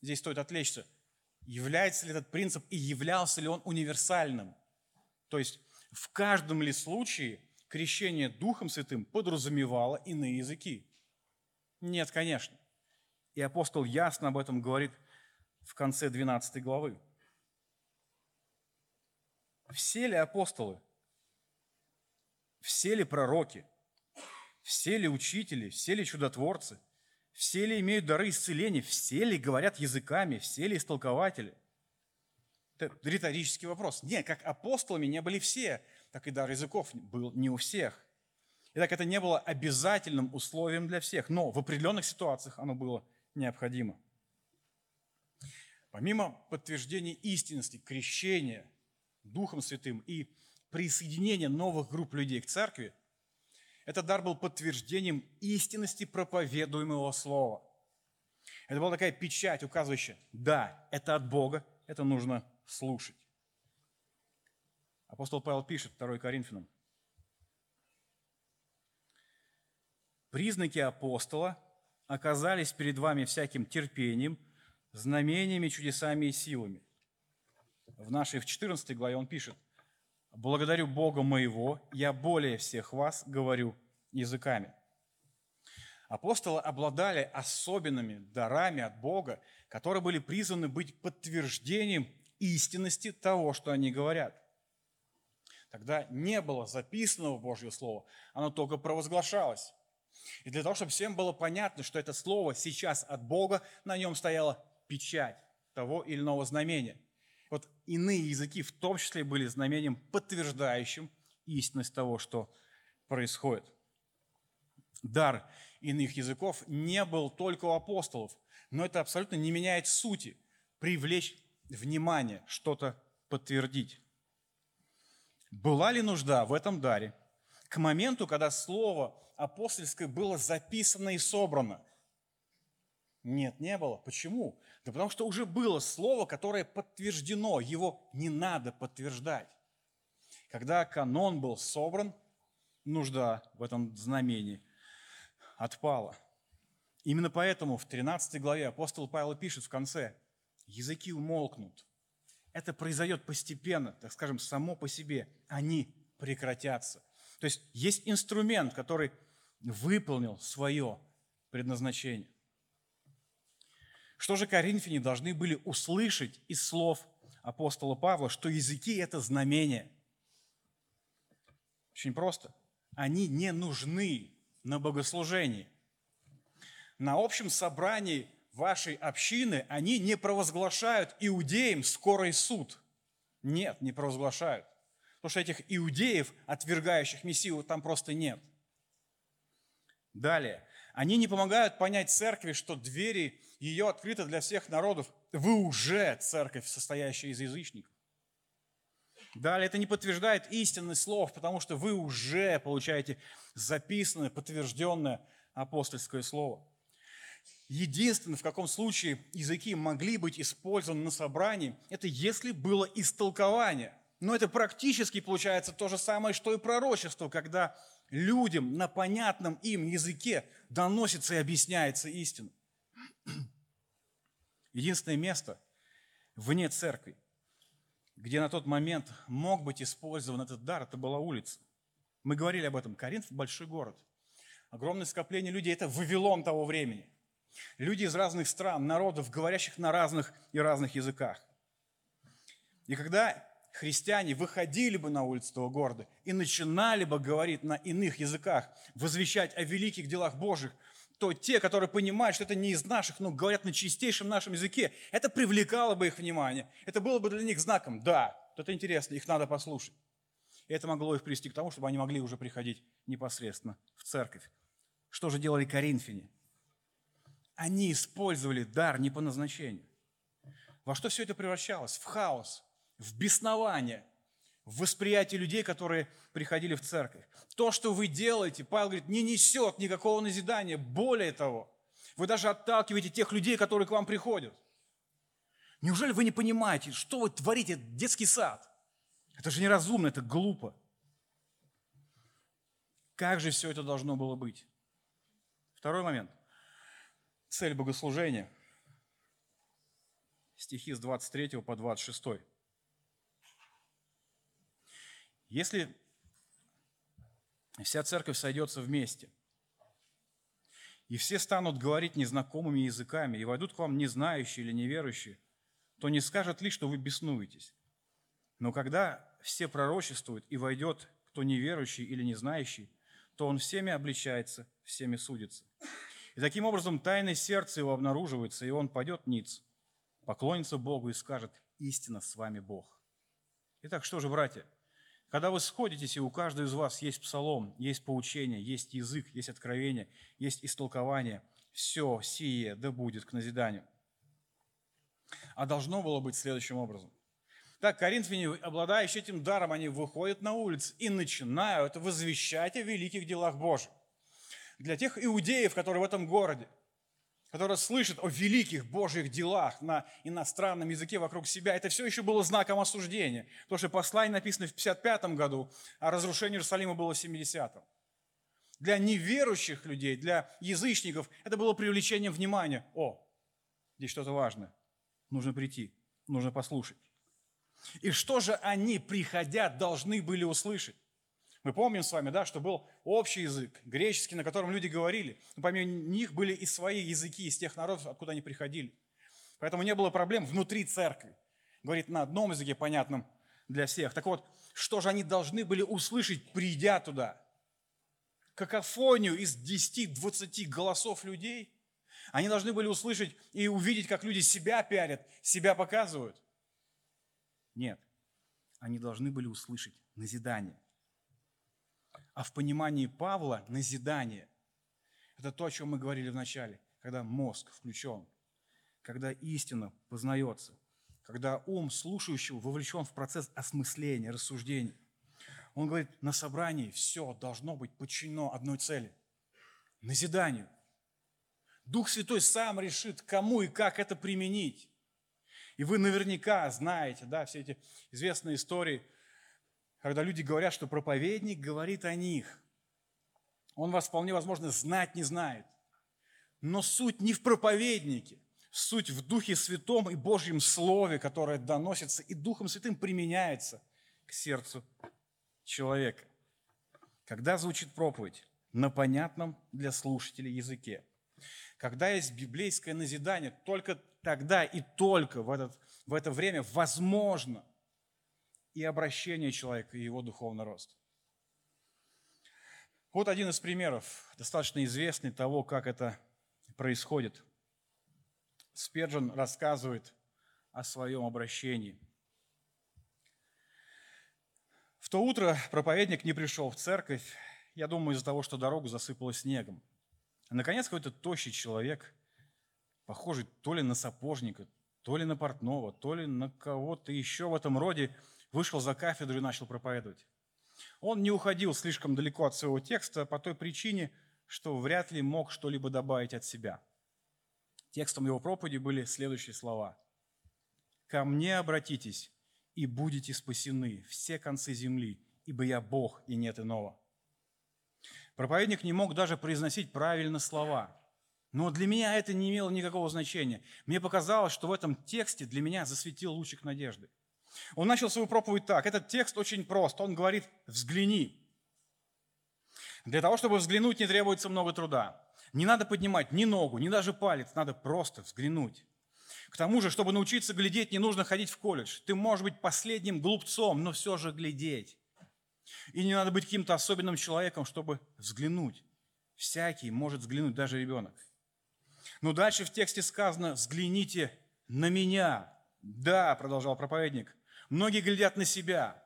Здесь стоит отвлечься. Является ли этот принцип и являлся ли он универсальным? То есть в каждом ли случае крещение Духом Святым подразумевало иные языки? Нет, конечно. И апостол ясно об этом говорит в конце 12 главы. Все ли апостолы все ли пророки, все ли учители, все ли чудотворцы, все ли имеют дары исцеления, все ли говорят языками, все ли истолкователи? Это риторический вопрос. Нет, как апостолами не были все, так и дар языков был не у всех. Итак, это не было обязательным условием для всех, но в определенных ситуациях оно было необходимо. Помимо подтверждения истинности, крещения Духом Святым и присоединения новых групп людей к церкви, этот дар был подтверждением истинности проповедуемого слова. Это была такая печать, указывающая, да, это от Бога, это нужно слушать. Апостол Павел пишет 2 Коринфянам. Признаки апостола оказались перед вами всяким терпением, знамениями, чудесами и силами. В нашей, в 14 главе он пишет, «Благодарю Бога моего, я более всех вас говорю языками». Апостолы обладали особенными дарами от Бога, которые были призваны быть подтверждением истинности того, что они говорят. Тогда не было записанного Божьего Слова, оно только провозглашалось. И для того, чтобы всем было понятно, что это Слово сейчас от Бога, на нем стояла печать того или иного знамения. Вот иные языки в том числе были знамением, подтверждающим истинность того, что происходит. Дар иных языков не был только у апостолов, но это абсолютно не меняет сути – привлечь внимание, что-то подтвердить. Была ли нужда в этом даре к моменту, когда слово апостольское было записано и собрано? Нет, не было. Почему? Да потому что уже было слово, которое подтверждено, его не надо подтверждать. Когда канон был собран, нужда в этом знамении отпала. Именно поэтому в 13 главе апостол Павел пишет в конце, языки умолкнут. Это произойдет постепенно, так скажем, само по себе. Они прекратятся. То есть есть инструмент, который выполнил свое предназначение. Что же коринфяне должны были услышать из слов апостола Павла, что языки – это знамение? Очень просто. Они не нужны на богослужении. На общем собрании вашей общины они не провозглашают иудеям скорый суд. Нет, не провозглашают. Потому что этих иудеев, отвергающих Мессию, там просто нет. Далее. Они не помогают понять церкви, что двери ее открыты для всех народов. Вы уже церковь, состоящая из язычников. Далее, это не подтверждает истинность слов, потому что вы уже получаете записанное, подтвержденное апостольское слово. Единственное, в каком случае языки могли быть использованы на собрании, это если было истолкование. Но это практически получается то же самое, что и пророчество, когда людям на понятном им языке доносится и объясняется истина. Единственное место вне церкви, где на тот момент мог быть использован этот дар, это была улица. Мы говорили об этом. Коринф – большой город. Огромное скопление людей – это Вавилон того времени. Люди из разных стран, народов, говорящих на разных и разных языках. И когда христиане выходили бы на улицу этого города и начинали бы говорить на иных языках, возвещать о великих делах Божьих, то те, которые понимают, что это не из наших, но говорят на чистейшем нашем языке, это привлекало бы их внимание. Это было бы для них знаком, да, это интересно, их надо послушать. И это могло их привести к тому, чтобы они могли уже приходить непосредственно в церковь. Что же делали коринфяне? Они использовали дар не по назначению. Во что все это превращалось? В хаос, в беснование, в восприятие людей, которые приходили в церковь. То, что вы делаете, Павел говорит, не несет никакого назидания. Более того, вы даже отталкиваете тех людей, которые к вам приходят. Неужели вы не понимаете, что вы творите? Детский сад. Это же неразумно, это глупо. Как же все это должно было быть? Второй момент. Цель богослужения. Стихи с 23 по 26. Если вся церковь сойдется вместе, и все станут говорить незнакомыми языками, и войдут к вам не знающие или неверующие, то не скажет ли, что вы беснуетесь. Но когда все пророчествуют, и войдет кто неверующий или не знающий, то он всеми обличается, всеми судится. И таким образом тайное сердце его обнаруживается, и он пойдет ниц, поклонится Богу и скажет, истина с вами Бог. Итак, что же, братья, когда вы сходитесь, и у каждого из вас есть псалом, есть поучение, есть язык, есть откровение, есть истолкование, все сие да будет к назиданию. А должно было быть следующим образом. Так, коринфяне, обладающие этим даром, они выходят на улицу и начинают возвещать о великих делах Божьих. Для тех иудеев, которые в этом городе, которые слышат о великих Божьих делах на иностранном языке вокруг себя, это все еще было знаком осуждения. Потому что послание написано в 55 году, а разрушение Иерусалима было в 70-м. Для неверующих людей, для язычников это было привлечением внимания. О, здесь что-то важное. Нужно прийти, нужно послушать. И что же они, приходя, должны были услышать? Мы помним с вами, да, что был общий язык, греческий, на котором люди говорили. Но помимо них были и свои языки из тех народов, откуда они приходили. Поэтому не было проблем внутри церкви. Говорит на одном языке, понятном для всех. Так вот, что же они должны были услышать, придя туда? Какофонию из 10-20 голосов людей? Они должны были услышать и увидеть, как люди себя пялят, себя показывают. Нет, они должны были услышать назидание. А в понимании Павла назидание – это то, о чем мы говорили в начале, когда мозг включен, когда истина познается, когда ум слушающего вовлечен в процесс осмысления, рассуждения. Он говорит, на собрании все должно быть подчинено одной цели – назиданию. Дух Святой сам решит, кому и как это применить. И вы наверняка знаете, да, все эти известные истории, когда люди говорят, что проповедник говорит о них. Он вас вполне возможно знать не знает. Но суть не в проповеднике, суть в Духе Святом и Божьем Слове, которое доносится и Духом Святым применяется к сердцу человека. Когда звучит проповедь на понятном для слушателей языке, когда есть библейское назидание, только тогда и только в, этот, в это время возможно и обращение человека, и его духовный рост. Вот один из примеров, достаточно известный того, как это происходит. Спержин рассказывает о своем обращении. В то утро проповедник не пришел в церковь, я думаю, из-за того, что дорогу засыпало снегом. наконец, какой-то тощий человек – похожий то ли на сапожника, то ли на портного, то ли на кого-то еще в этом роде, вышел за кафедру и начал проповедовать. Он не уходил слишком далеко от своего текста по той причине, что вряд ли мог что-либо добавить от себя. Текстом его проповеди были следующие слова. «Ко мне обратитесь, и будете спасены все концы земли, ибо я Бог, и нет иного». Проповедник не мог даже произносить правильно слова – но для меня это не имело никакого значения. Мне показалось, что в этом тексте для меня засветил лучик надежды. Он начал свою проповедь так. Этот текст очень прост. Он говорит «взгляни». Для того, чтобы взглянуть, не требуется много труда. Не надо поднимать ни ногу, ни даже палец, надо просто взглянуть. К тому же, чтобы научиться глядеть, не нужно ходить в колледж. Ты можешь быть последним глупцом, но все же глядеть. И не надо быть каким-то особенным человеком, чтобы взглянуть. Всякий может взглянуть, даже ребенок. Но дальше в тексте сказано, взгляните на меня. Да, продолжал проповедник, многие глядят на себя,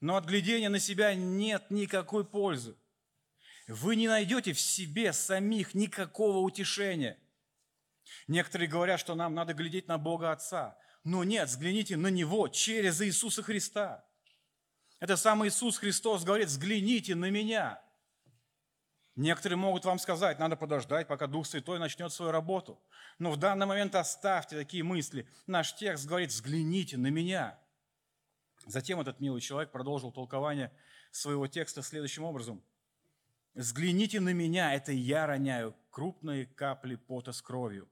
но от глядения на себя нет никакой пользы. Вы не найдете в себе самих никакого утешения. Некоторые говорят, что нам надо глядеть на Бога Отца. Но нет, взгляните на Него через Иисуса Христа. Это сам Иисус Христос говорит, взгляните на меня. Некоторые могут вам сказать, надо подождать, пока Дух Святой начнет свою работу. Но в данный момент оставьте такие мысли. Наш текст говорит, взгляните на меня. Затем этот милый человек продолжил толкование своего текста следующим образом. «Взгляните на меня, это я роняю крупные капли пота с кровью.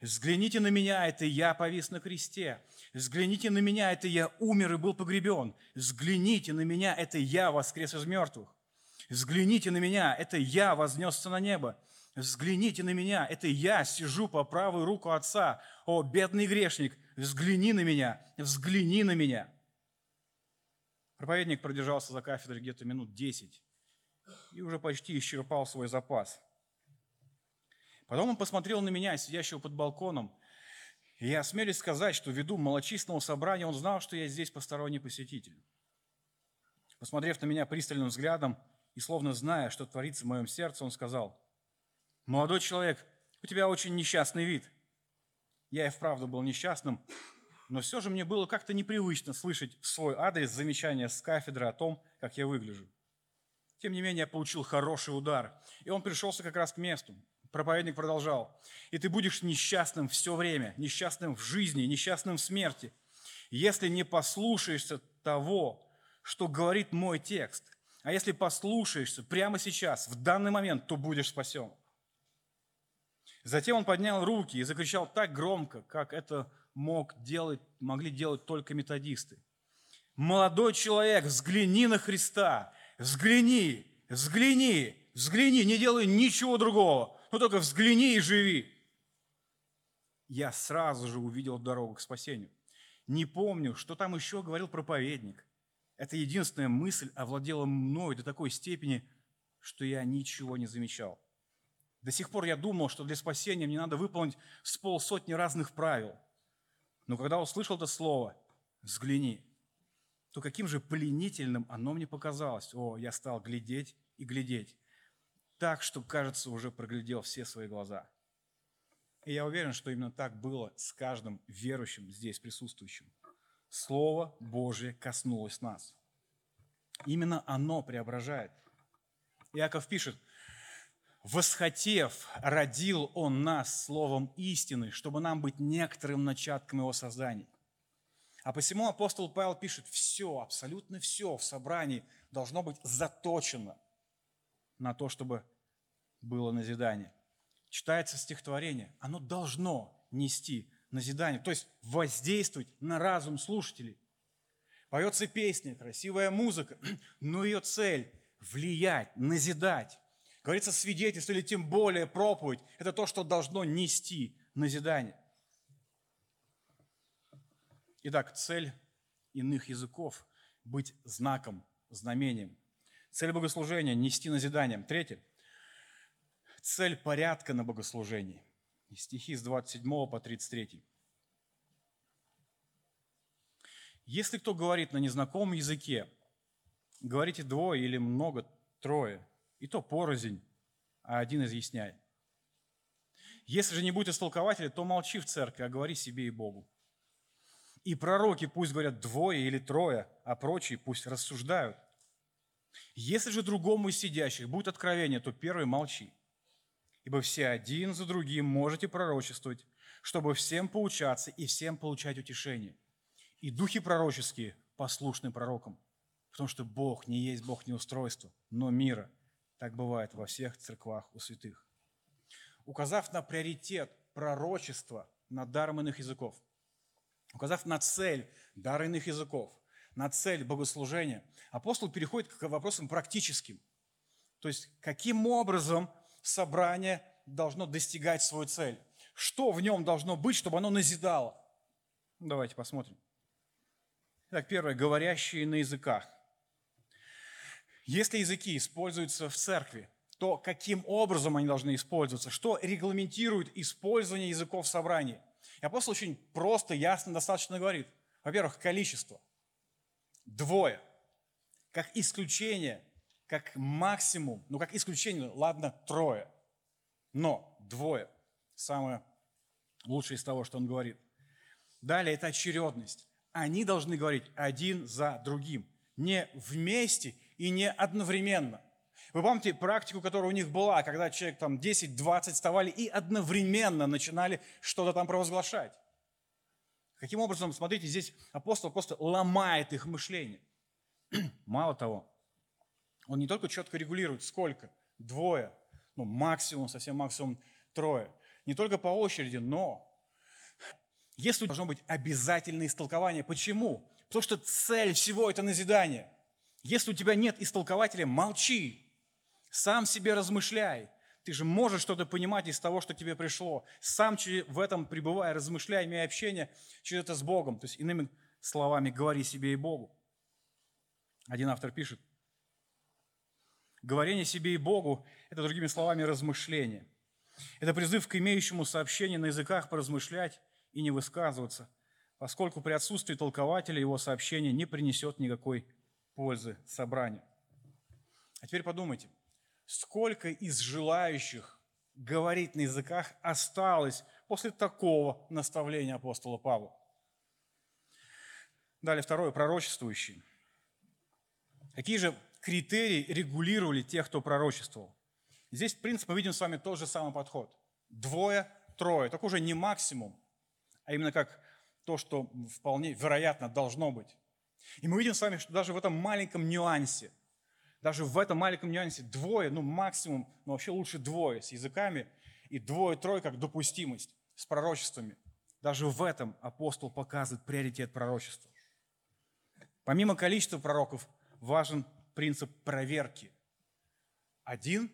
Взгляните на меня, это я повис на кресте. Взгляните на меня, это я умер и был погребен. Взгляните на меня, это я воскрес из мертвых. Взгляните на меня, это я вознесся на небо. Взгляните на меня, это я сижу по правую руку Отца. О, бедный грешник, взгляни на меня, взгляни на меня. Проповедник продержался за кафедрой где-то минут 10 и уже почти исчерпал свой запас. Потом он посмотрел на меня, сидящего под балконом, и я осмелюсь сказать, что ввиду малочисленного собрания он знал, что я здесь посторонний посетитель. Посмотрев на меня пристальным взглядом и словно зная, что творится в моем сердце, он сказал, «Молодой человек, у тебя очень несчастный вид». Я и вправду был несчастным, но все же мне было как-то непривычно слышать в свой адрес замечания с кафедры о том, как я выгляжу. Тем не менее, я получил хороший удар, и он пришелся как раз к месту. Проповедник продолжал. «И ты будешь несчастным все время, несчастным в жизни, несчастным в смерти, если не послушаешься того, что говорит мой текст. А если послушаешься прямо сейчас, в данный момент, то будешь спасен». Затем он поднял руки и закричал так громко, как это мог делать, могли делать только методисты. «Молодой человек, взгляни на Христа! Взгляни! Взгляни! Взгляни! Не делай ничего другого! Ну только взгляни и живи!» Я сразу же увидел дорогу к спасению. Не помню, что там еще говорил проповедник. Эта единственная мысль овладела мной до такой степени, что я ничего не замечал. До сих пор я думал, что для спасения мне надо выполнить с полсотни разных правил. Но когда услышал это слово «взгляни», то каким же пленительным оно мне показалось. О, я стал глядеть и глядеть. Так, что, кажется, уже проглядел все свои глаза. И я уверен, что именно так было с каждым верующим здесь присутствующим. Слово Божье коснулось нас. Именно оно преображает. Иаков пишет, восхотев, родил Он нас словом истины, чтобы нам быть некоторым начатком Его создания. А посему апостол Павел пишет, все, абсолютно все в собрании должно быть заточено на то, чтобы было назидание. Читается стихотворение, оно должно нести назидание, то есть воздействовать на разум слушателей. Поется песня, красивая музыка, но ее цель – влиять, назидать. Говорится, свидетельство или тем более проповедь – это то, что должно нести назидание. Итак, цель иных языков – быть знаком, знамением. Цель богослужения – нести назиданием. Третье – цель порядка на богослужении. Стихи с 27 по 33. Если кто говорит на незнакомом языке, говорите двое или много, трое – и то порознь, а один изъясняй. Если же не будет истолкователя, то молчи в церкви, а говори себе и Богу. И пророки пусть говорят двое или трое, а прочие пусть рассуждают. Если же другому из сидящих будет откровение, то первый молчи. Ибо все один за другим можете пророчествовать, чтобы всем поучаться и всем получать утешение. И духи пророческие послушны пророкам, потому что Бог не есть Бог не устройства, но мира – так бывает во всех церквах у святых. Указав на приоритет пророчества над даром иных языков, указав на цель дара иных языков, на цель богослужения, апостол переходит к вопросам практическим. То есть, каким образом собрание должно достигать свою цель? Что в нем должно быть, чтобы оно назидало? Давайте посмотрим. Итак, первое, говорящие на языках. Если языки используются в церкви, то каким образом они должны использоваться? Что регламентирует использование языков в собрании? И апостол очень просто, ясно, достаточно говорит. Во-первых, количество. Двое. Как исключение, как максимум, ну как исключение, ладно, трое. Но двое. Самое лучшее из того, что он говорит. Далее это очередность. Они должны говорить один за другим. Не вместе и не одновременно. Вы помните практику, которая у них была, когда человек там 10-20 вставали и одновременно начинали что-то там провозглашать. Каким образом, смотрите, здесь апостол просто ломает их мышление. Мало того, он не только четко регулирует, сколько, двое, ну максимум, совсем максимум трое. Не только по очереди, но если должно быть обязательное истолкование. Почему? Потому что цель всего это назидание – если у тебя нет истолкователя, молчи. Сам себе размышляй. Ты же можешь что-то понимать из того, что тебе пришло. Сам в этом пребывая, размышляй, имея общение через это с Богом. То есть, иными словами, говори себе и Богу. Один автор пишет, говорение себе и Богу – это, другими словами, размышление. Это призыв к имеющему сообщение на языках поразмышлять и не высказываться, поскольку при отсутствии толкователя его сообщение не принесет никакой пользы собранию. А теперь подумайте, сколько из желающих говорить на языках осталось после такого наставления апостола Павла? Далее второе, пророчествующий. Какие же критерии регулировали тех, кто пророчествовал? Здесь, в принципе, мы видим с вами тот же самый подход. Двое, трое. Только уже не максимум, а именно как то, что вполне вероятно должно быть. И мы видим с вами, что даже в этом маленьком нюансе, даже в этом маленьком нюансе двое, ну максимум, ну вообще лучше двое с языками, и двое-трое как допустимость с пророчествами. Даже в этом апостол показывает приоритет пророчества. Помимо количества пророков, важен принцип проверки. Один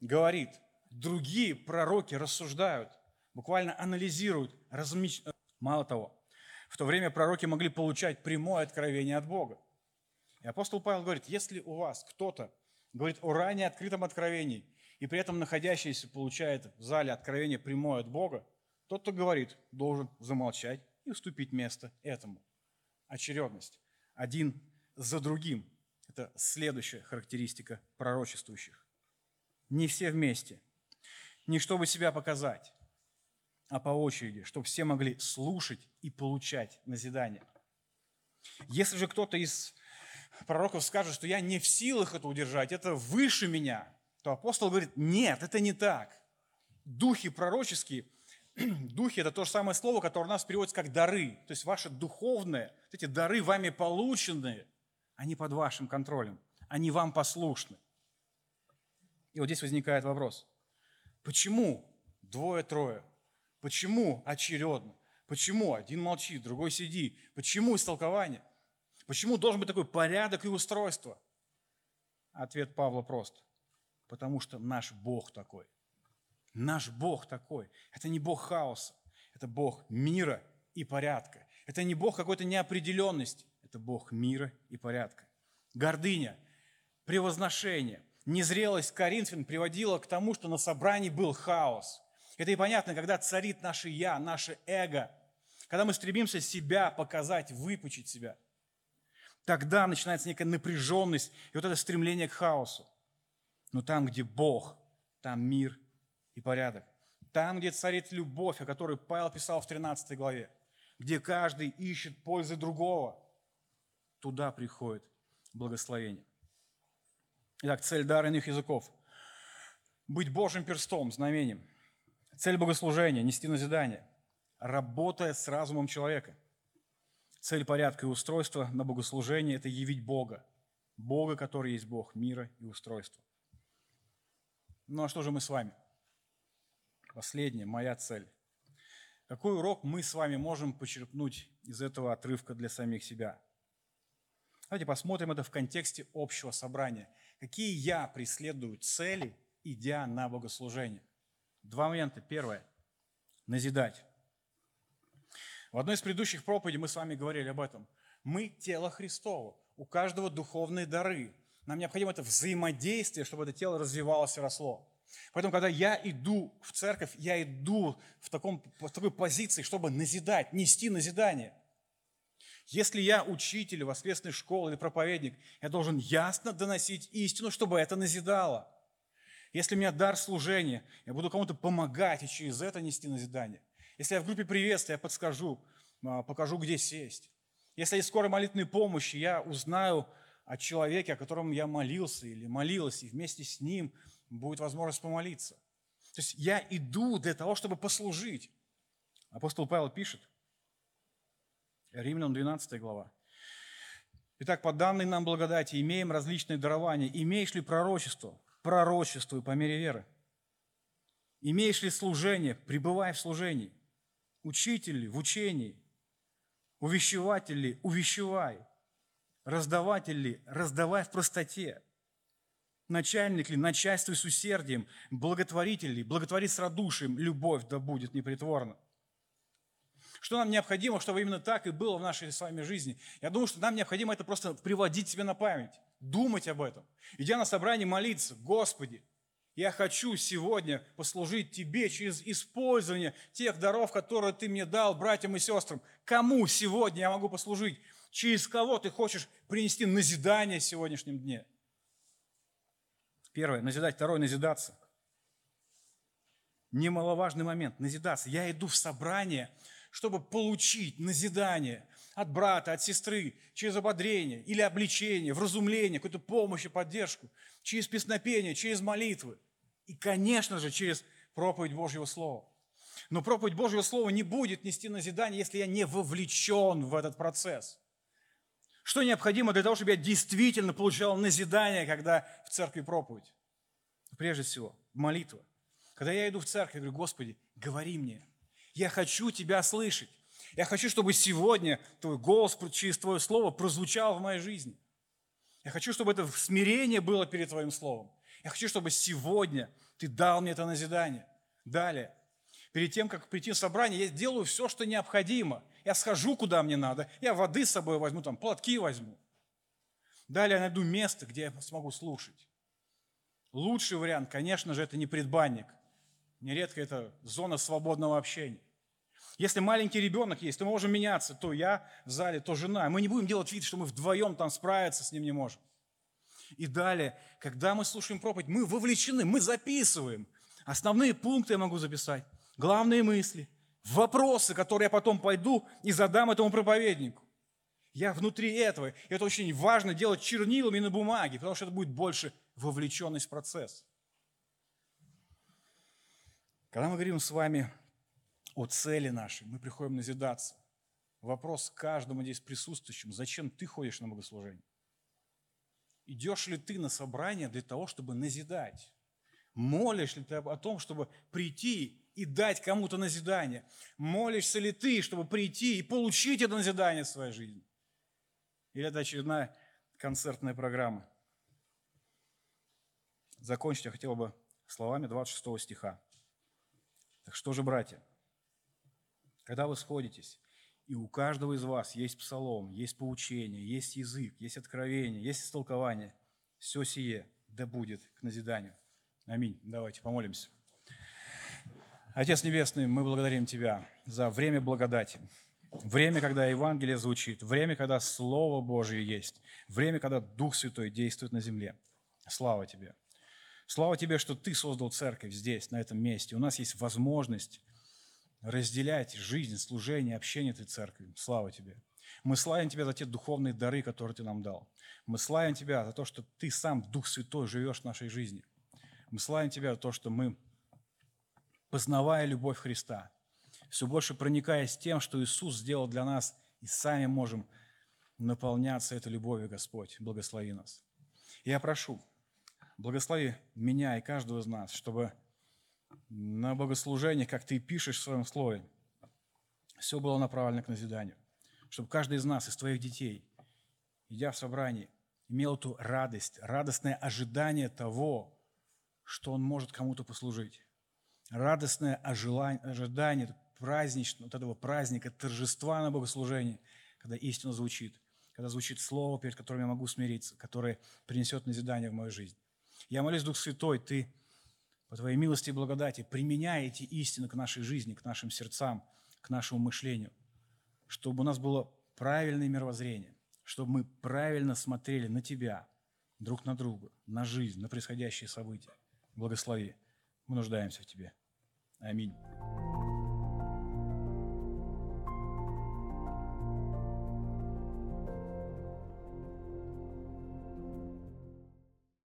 говорит, другие пророки рассуждают, буквально анализируют, размеч... Мало того, в то время пророки могли получать прямое откровение от Бога. И апостол Павел говорит, если у вас кто-то говорит о ранее открытом откровении, и при этом находящийся получает в зале откровение прямое от Бога, тот, кто говорит, должен замолчать и уступить место этому. Очередность один за другим. Это следующая характеристика пророчествующих. Не все вместе. Не чтобы себя показать, а по очереди, чтобы все могли слушать и получать назидание. Если же кто-то из пророков скажет, что я не в силах это удержать, это выше меня, то апостол говорит, нет, это не так. Духи пророческие – Духи – это то же самое слово, которое у нас переводится как дары. То есть ваши духовные, эти дары вами полученные, они под вашим контролем, они вам послушны. И вот здесь возникает вопрос. Почему двое-трое? Почему очередно? Почему один молчит, другой сидит? Почему истолкование? Почему должен быть такой порядок и устройство? Ответ Павла прост. Потому что наш Бог такой – Наш Бог такой. Это не Бог хаоса, это Бог мира и порядка. Это не Бог какой-то неопределенности, это Бог мира и порядка. Гордыня, превозношение, незрелость Коринфян приводила к тому, что на собрании был хаос. Это и понятно, когда царит наше «я», наше эго, когда мы стремимся себя показать, выпучить себя. Тогда начинается некая напряженность и вот это стремление к хаосу. Но там, где Бог, там мир и порядок. Там, где царит любовь, о которой Павел писал в 13 главе, где каждый ищет пользы другого, туда приходит благословение. Итак, цель дара иных языков – быть Божьим перстом, знамением. Цель богослужения – нести назидание, работая с разумом человека. Цель порядка и устройства на богослужение – это явить Бога, Бога, который есть Бог мира и устройства. Ну а что же мы с вами – Последняя, моя цель. Какой урок мы с вами можем почерпнуть из этого отрывка для самих себя? Давайте посмотрим это в контексте общего собрания. Какие я преследую цели, идя на богослужение? Два момента. Первое – назидать. В одной из предыдущих проповедей мы с вами говорили об этом. Мы – тело Христово. У каждого духовные дары. Нам необходимо это взаимодействие, чтобы это тело развивалось и росло. Поэтому, когда я иду в церковь, я иду в, таком, в такой позиции, чтобы назидать, нести назидание. Если я учитель воскресной школы или проповедник, я должен ясно доносить истину, чтобы это назидало. Если у меня дар служения, я буду кому-то помогать и через это нести назидание. Если я в группе приветствия, я подскажу, а, покажу, где сесть. Если есть скорой молитвенной помощи, я узнаю о человеке, о котором я молился или молилась, и вместе с ним будет возможность помолиться. То есть я иду для того, чтобы послужить. Апостол Павел пишет, Римлянам 12 глава. Итак, по данной нам благодати имеем различные дарования. Имеешь ли пророчество? Пророчествуй по мере веры. Имеешь ли служение? Пребывай в служении. Учитель ли? В учении. Увещеватель ли? Увещевай. Раздаватель ли? Раздавай в простоте начальник ли, начальствуй с усердием, благотворитель ли, благотвори с радушием, любовь да будет непритворна. Что нам необходимо, чтобы именно так и было в нашей с вами жизни? Я думаю, что нам необходимо это просто приводить себе на память, думать об этом. Идя на собрание молиться, Господи, я хочу сегодня послужить Тебе через использование тех даров, которые Ты мне дал, братьям и сестрам. Кому сегодня я могу послужить? Через кого Ты хочешь принести назидание в сегодняшнем дне? Первое – назидать. Второе – назидаться. Немаловажный момент – назидаться. Я иду в собрание, чтобы получить назидание от брата, от сестры, через ободрение или обличение, вразумление, какую-то помощь и поддержку, через песнопение, через молитвы и, конечно же, через проповедь Божьего Слова. Но проповедь Божьего Слова не будет нести назидание, если я не вовлечен в этот процесс. Что необходимо для того, чтобы я действительно получал назидание, когда в церкви проповедь? Прежде всего, молитва. Когда я иду в церковь, я говорю, Господи, говори мне. Я хочу Тебя слышать. Я хочу, чтобы сегодня Твой голос через Твое Слово прозвучал в моей жизни. Я хочу, чтобы это смирение было перед Твоим Словом. Я хочу, чтобы сегодня Ты дал мне это назидание. Далее, перед тем, как прийти в собрание, я делаю все, что необходимо. Я схожу, куда мне надо. Я воды с собой возьму, там платки возьму. Далее я найду место, где я смогу слушать. Лучший вариант, конечно же, это не предбанник. Нередко это зона свободного общения. Если маленький ребенок есть, то мы можем меняться. То я в зале, то жена. Мы не будем делать вид, что мы вдвоем там справиться с ним не можем. И далее, когда мы слушаем проповедь, мы вовлечены, мы записываем. Основные пункты я могу записать, главные мысли, вопросы, которые я потом пойду и задам этому проповеднику. Я внутри этого. И это очень важно делать чернилами на бумаге, потому что это будет больше вовлеченность в процесс. Когда мы говорим с вами о цели нашей, мы приходим назидаться. Вопрос каждому здесь присутствующему, зачем ты ходишь на богослужение? Идешь ли ты на собрание для того, чтобы назидать? Молишь ли ты о том, чтобы прийти и дать кому-то назидание? Молишься ли ты, чтобы прийти и получить это назидание в своей жизни? Или это очередная концертная программа? Закончить я хотел бы словами 26 стиха. Так что же, братья, когда вы сходитесь, и у каждого из вас есть псалом, есть поучение, есть язык, есть откровение, есть истолкование, все сие да будет к назиданию. Аминь. Давайте помолимся. Отец Небесный, мы благодарим Тебя за время благодати, время, когда Евангелие звучит, время, когда Слово Божье есть, время, когда Дух Святой действует на земле. Слава Тебе. Слава Тебе, что Ты создал церковь здесь, на этом месте. У нас есть возможность разделять жизнь, служение, общение этой церкви. Слава Тебе. Мы славим Тебя за те духовные дары, которые Ты нам дал. Мы славим Тебя за то, что Ты сам, Дух Святой, живешь в нашей жизни. Мы славим Тебя за то, что мы, познавая любовь Христа, все больше проникаясь тем, что Иисус сделал для нас, и сами можем наполняться этой любовью, Господь. Благослови нас. Я прошу, Благослови меня и каждого из нас, чтобы на богослужении, как ты пишешь в своем слове, все было направлено к назиданию. Чтобы каждый из нас, из твоих детей, идя в собрание, имел эту радость, радостное ожидание того, что он может кому-то послужить. Радостное ожидание праздничного, вот этого праздника, торжества на богослужении, когда истина звучит, когда звучит слово, перед которым я могу смириться, которое принесет назидание в мою жизнь. Я молюсь, Дух Святой, Ты по Твоей милости и благодати применяй эти истины к нашей жизни, к нашим сердцам, к нашему мышлению, чтобы у нас было правильное мировоззрение, чтобы мы правильно смотрели на Тебя, друг на друга, на жизнь, на происходящие события. Благослови. Мы нуждаемся в Тебе. Аминь.